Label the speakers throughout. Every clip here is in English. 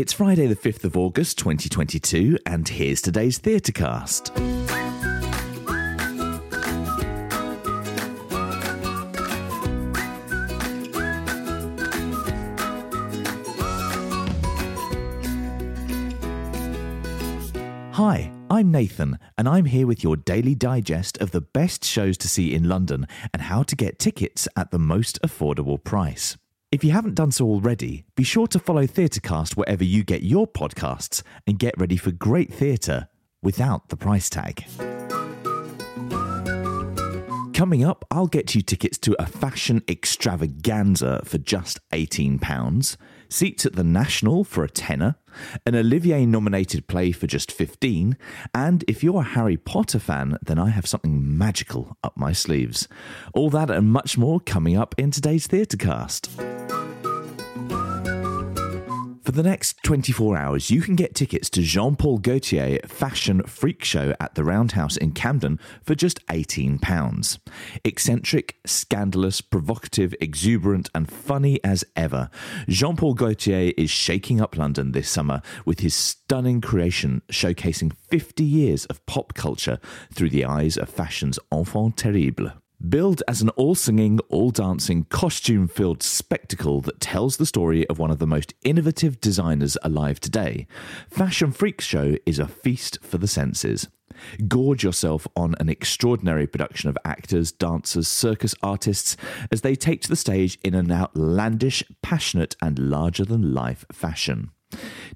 Speaker 1: It's Friday, the 5th of August 2022, and here's today's Theatrecast. Hi, I'm Nathan, and I'm here with your daily digest of the best shows to see in London and how to get tickets at the most affordable price. If you haven't done so already, be sure to follow Theatrecast wherever you get your podcasts and get ready for great theatre without the price tag. Coming up, I'll get you tickets to a fashion extravaganza for just £18, seats at the National for a tenner, an Olivier nominated play for just 15, and if you're a Harry Potter fan, then I have something magical up my sleeves. All that and much more coming up in today's Theatrecast. For the next 24 hours, you can get tickets to Jean Paul Gaultier Fashion Freak Show at the Roundhouse in Camden for just £18. Eccentric, scandalous, provocative, exuberant, and funny as ever, Jean Paul Gaultier is shaking up London this summer with his stunning creation showcasing 50 years of pop culture through the eyes of fashion's enfant terrible. Billed as an all singing, all dancing, costume filled spectacle that tells the story of one of the most innovative designers alive today, Fashion Freak Show is a feast for the senses. Gorge yourself on an extraordinary production of actors, dancers, circus artists as they take to the stage in an outlandish, passionate, and larger than life fashion.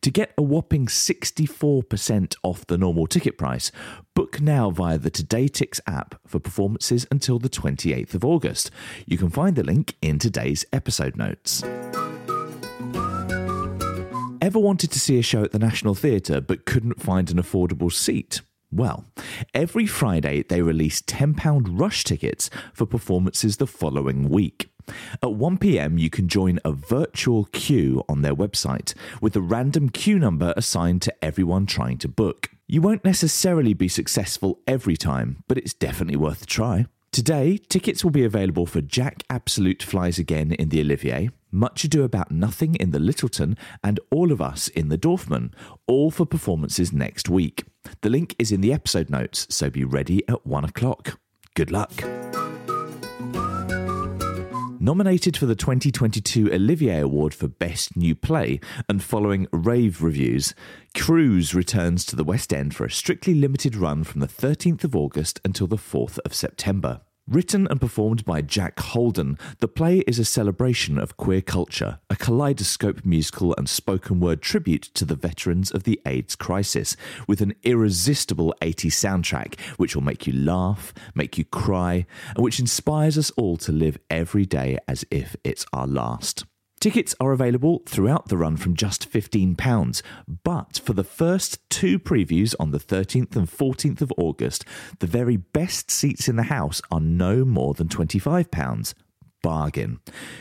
Speaker 1: To get a whopping 64% off the normal ticket price, book now via the TodayTix app for performances until the 28th of August. You can find the link in today's episode notes. Ever wanted to see a show at the National Theatre but couldn't find an affordable seat? Well, every Friday they release £10 rush tickets for performances the following week. At 1 pm, you can join a virtual queue on their website with a random queue number assigned to everyone trying to book. You won't necessarily be successful every time, but it's definitely worth a try. Today, tickets will be available for Jack Absolute Flies Again in the Olivier, Much Ado About Nothing in the Lyttelton, and All of Us in the Dorfman, all for performances next week. The link is in the episode notes, so be ready at one o'clock. Good luck. Nominated for the 2022 Olivier Award for Best New Play and following rave reviews, Cruise returns to the West End for a strictly limited run from the 13th of August until the 4th of September. Written and performed by Jack Holden, the play is a celebration of queer culture, a kaleidoscope musical and spoken word tribute to the veterans of the AIDS crisis, with an irresistible 80s soundtrack which will make you laugh, make you cry, and which inspires us all to live every day as if it's our last. Tickets are available throughout the run from just £15, but for the first two previews on the 13th and 14th of August, the very best seats in the house are no more than £25. Bargain.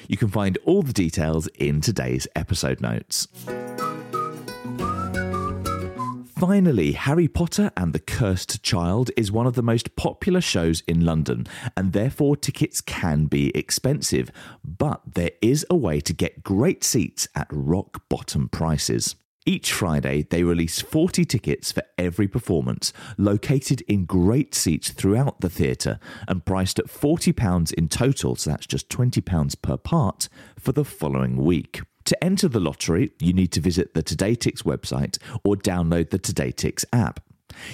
Speaker 1: You can find all the details in today's episode notes. Finally, Harry Potter and the Cursed Child is one of the most popular shows in London, and therefore tickets can be expensive. But there is a way to get great seats at rock bottom prices. Each Friday, they release 40 tickets for every performance, located in great seats throughout the theatre, and priced at £40 in total, so that's just £20 per part, for the following week. To enter the lottery, you need to visit the TodayTix website or download the TodayTix app.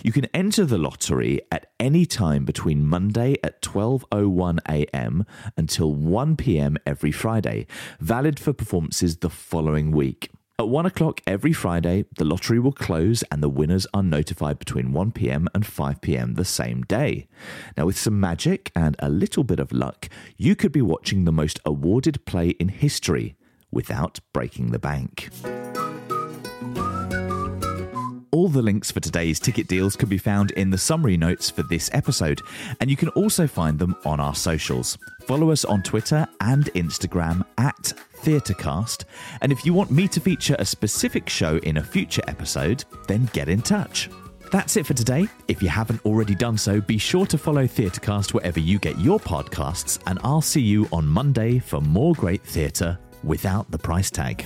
Speaker 1: You can enter the lottery at any time between Monday at 12:01 a.m. until 1 p.m. every Friday, valid for performances the following week. At 1 o'clock every Friday, the lottery will close and the winners are notified between 1 pm and 5 pm the same day. Now, with some magic and a little bit of luck, you could be watching the most awarded play in history without breaking the bank. All the links for today's ticket deals can be found in the summary notes for this episode, and you can also find them on our socials. Follow us on Twitter and Instagram at Theatrecast, and if you want me to feature a specific show in a future episode, then get in touch. That's it for today. If you haven't already done so, be sure to follow Theatrecast wherever you get your podcasts, and I'll see you on Monday for more great theatre without the price tag.